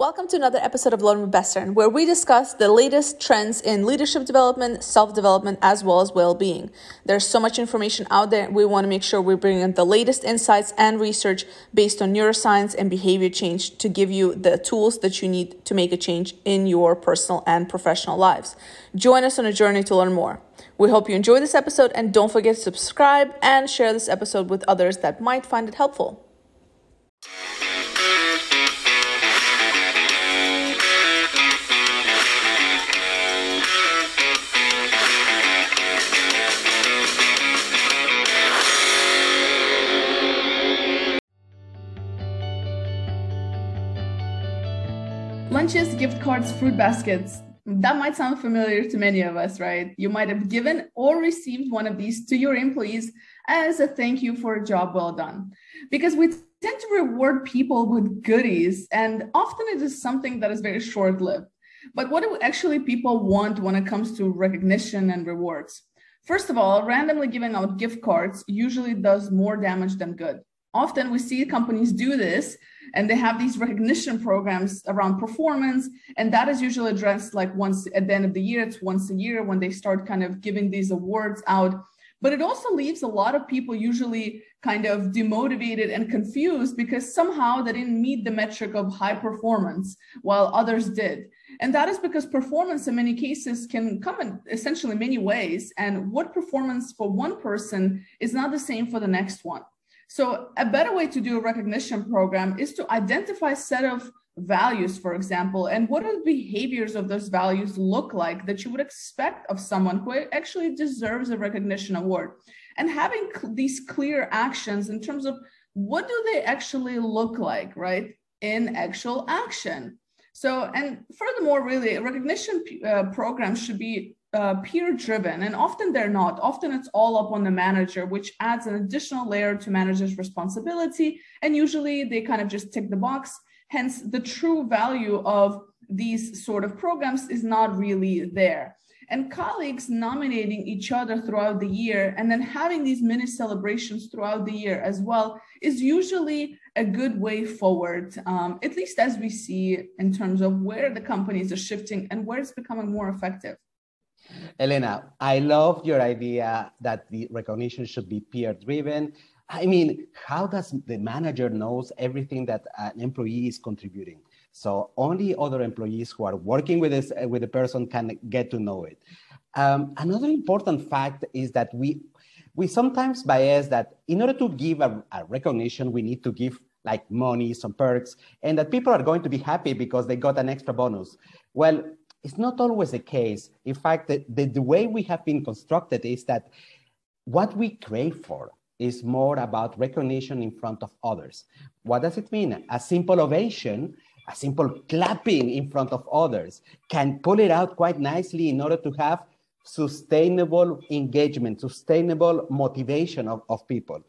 Welcome to another episode of Learn with Bestern, where we discuss the latest trends in leadership development, self development, as well as well being. There's so much information out there. We want to make sure we bring in the latest insights and research based on neuroscience and behavior change to give you the tools that you need to make a change in your personal and professional lives. Join us on a journey to learn more. We hope you enjoy this episode and don't forget to subscribe and share this episode with others that might find it helpful. Lunches, gift cards, fruit baskets. That might sound familiar to many of us, right? You might have given or received one of these to your employees as a thank you for a job well done. Because we tend to reward people with goodies, and often it is something that is very short lived. But what do actually people want when it comes to recognition and rewards? First of all, randomly giving out gift cards usually does more damage than good. Often we see companies do this and they have these recognition programs around performance and that is usually addressed like once at the end of the year it's once a year when they start kind of giving these awards out. But it also leaves a lot of people usually kind of demotivated and confused because somehow they didn't meet the metric of high performance while others did. And that is because performance in many cases can come in essentially many ways and what performance for one person is not the same for the next one so a better way to do a recognition program is to identify a set of values, for example, and what are the behaviors of those values look like that you would expect of someone who actually deserves a recognition award. And having cl- these clear actions in terms of what do they actually look like, right, in actual action. So, and furthermore, really, recognition uh, programs should be uh, peer driven and often they're not. Often it's all up on the manager which adds an additional layer to manager's responsibility and usually they kind of just tick the box. Hence the true value of these sort of programs is not really there. And colleagues nominating each other throughout the year and then having these mini celebrations throughout the year as well is usually a good way forward um, at least as we see in terms of where the companies are shifting and where it's becoming more effective Elena, I love your idea that the recognition should be peer driven. I mean, how does the manager knows everything that an employee is contributing? So only other employees who are working with this with the person can get to know it. Um, another important fact is that we we sometimes bias that in order to give a, a recognition, we need to give like money, some perks, and that people are going to be happy because they got an extra bonus. Well, it's not always the case. In fact, the, the, the way we have been constructed is that what we crave for is more about recognition in front of others. What does it mean? A simple ovation, a simple clapping in front of others can pull it out quite nicely in order to have sustainable engagement, sustainable motivation of, of people.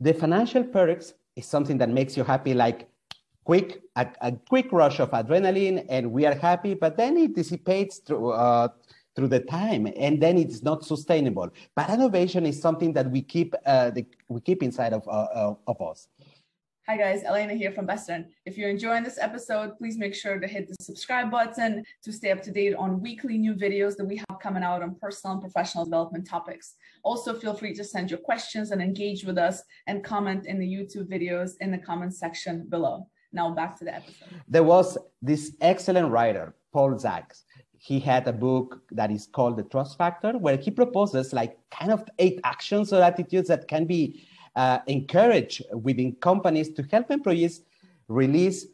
The financial perks is something that makes you happy, like quick a, a, quick rush of adrenaline and we are happy but then it dissipates through uh, through the time and then it's not sustainable but innovation is something that we keep uh, the, we keep inside of, uh, of us Hi guys, Elena here from Bestern. If you're enjoying this episode, please make sure to hit the subscribe button to stay up to date on weekly new videos that we have coming out on personal and professional development topics. Also, feel free to send your questions and engage with us and comment in the YouTube videos in the comment section below. Now back to the episode. There was this excellent writer, Paul Zaks. He had a book that is called The Trust Factor, where he proposes like kind of eight actions or attitudes that can be uh, encouraged within companies to help employees release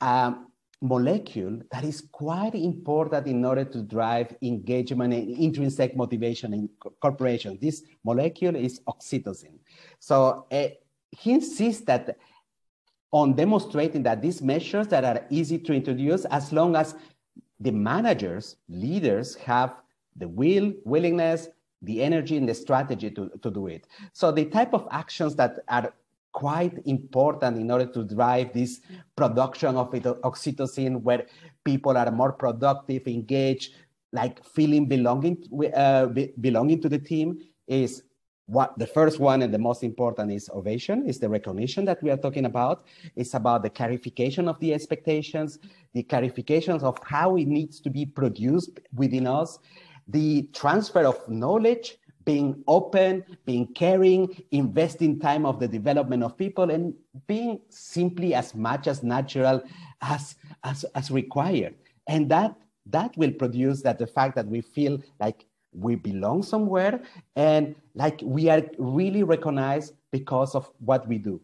a molecule that is quite important in order to drive engagement and intrinsic motivation in corporations. This molecule is oxytocin. So uh, he insists that on demonstrating that these measures that are easy to introduce as long as the managers, leaders have the will, willingness, the energy and the strategy to, to do it. So the type of actions that are quite important in order to drive this production of oxytocin where people are more productive, engaged, like feeling belonging, uh, belonging to the team is what the first one and the most important is ovation is the recognition that we are talking about. It's about the clarification of the expectations the clarifications of how it needs to be produced within us the transfer of knowledge being open being caring investing time of the development of people and being simply as much as natural as as, as required. And that that will produce that the fact that we feel like we belong somewhere and like we are really recognized because of what we do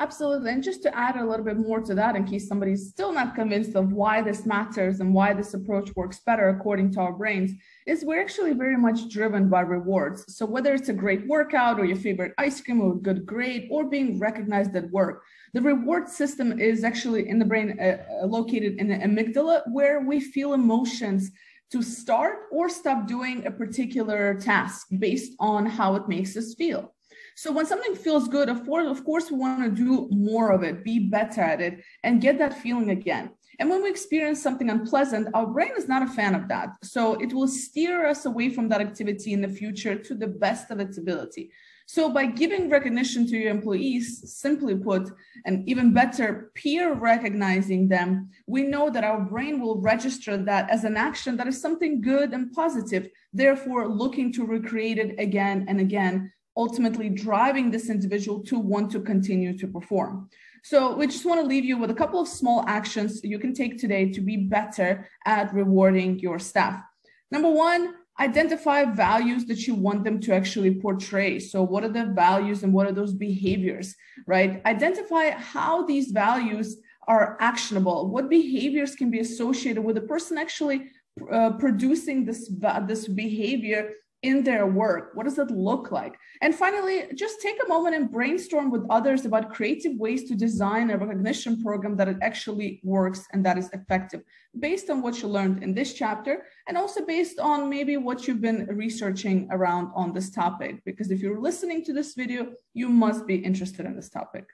Absolutely. And just to add a little bit more to that, in case somebody's still not convinced of why this matters and why this approach works better according to our brains, is we're actually very much driven by rewards. So whether it's a great workout or your favorite ice cream or a good grade or being recognized at work, the reward system is actually in the brain uh, located in the amygdala where we feel emotions to start or stop doing a particular task based on how it makes us feel. So when something feels good, of course, of course, we want to do more of it, be better at it, and get that feeling again. And when we experience something unpleasant, our brain is not a fan of that. So it will steer us away from that activity in the future to the best of its ability. So by giving recognition to your employees, simply put, and even better, peer recognizing them, we know that our brain will register that as an action that is something good and positive, therefore looking to recreate it again and again, ultimately driving this individual to want to continue to perform. So we just want to leave you with a couple of small actions you can take today to be better at rewarding your staff. Number one, identify values that you want them to actually portray. So, what are the values and what are those behaviors, right? Identify how these values are actionable. What behaviors can be associated with the person actually uh, producing this, this behavior in their work? What does it look like? And finally, just take a moment and brainstorm with others about creative ways to design a recognition program that it actually works and that is effective based on what you learned in this chapter and also based on maybe what you've been researching around on this topic. Because if you're listening to this video, you must be interested in this topic.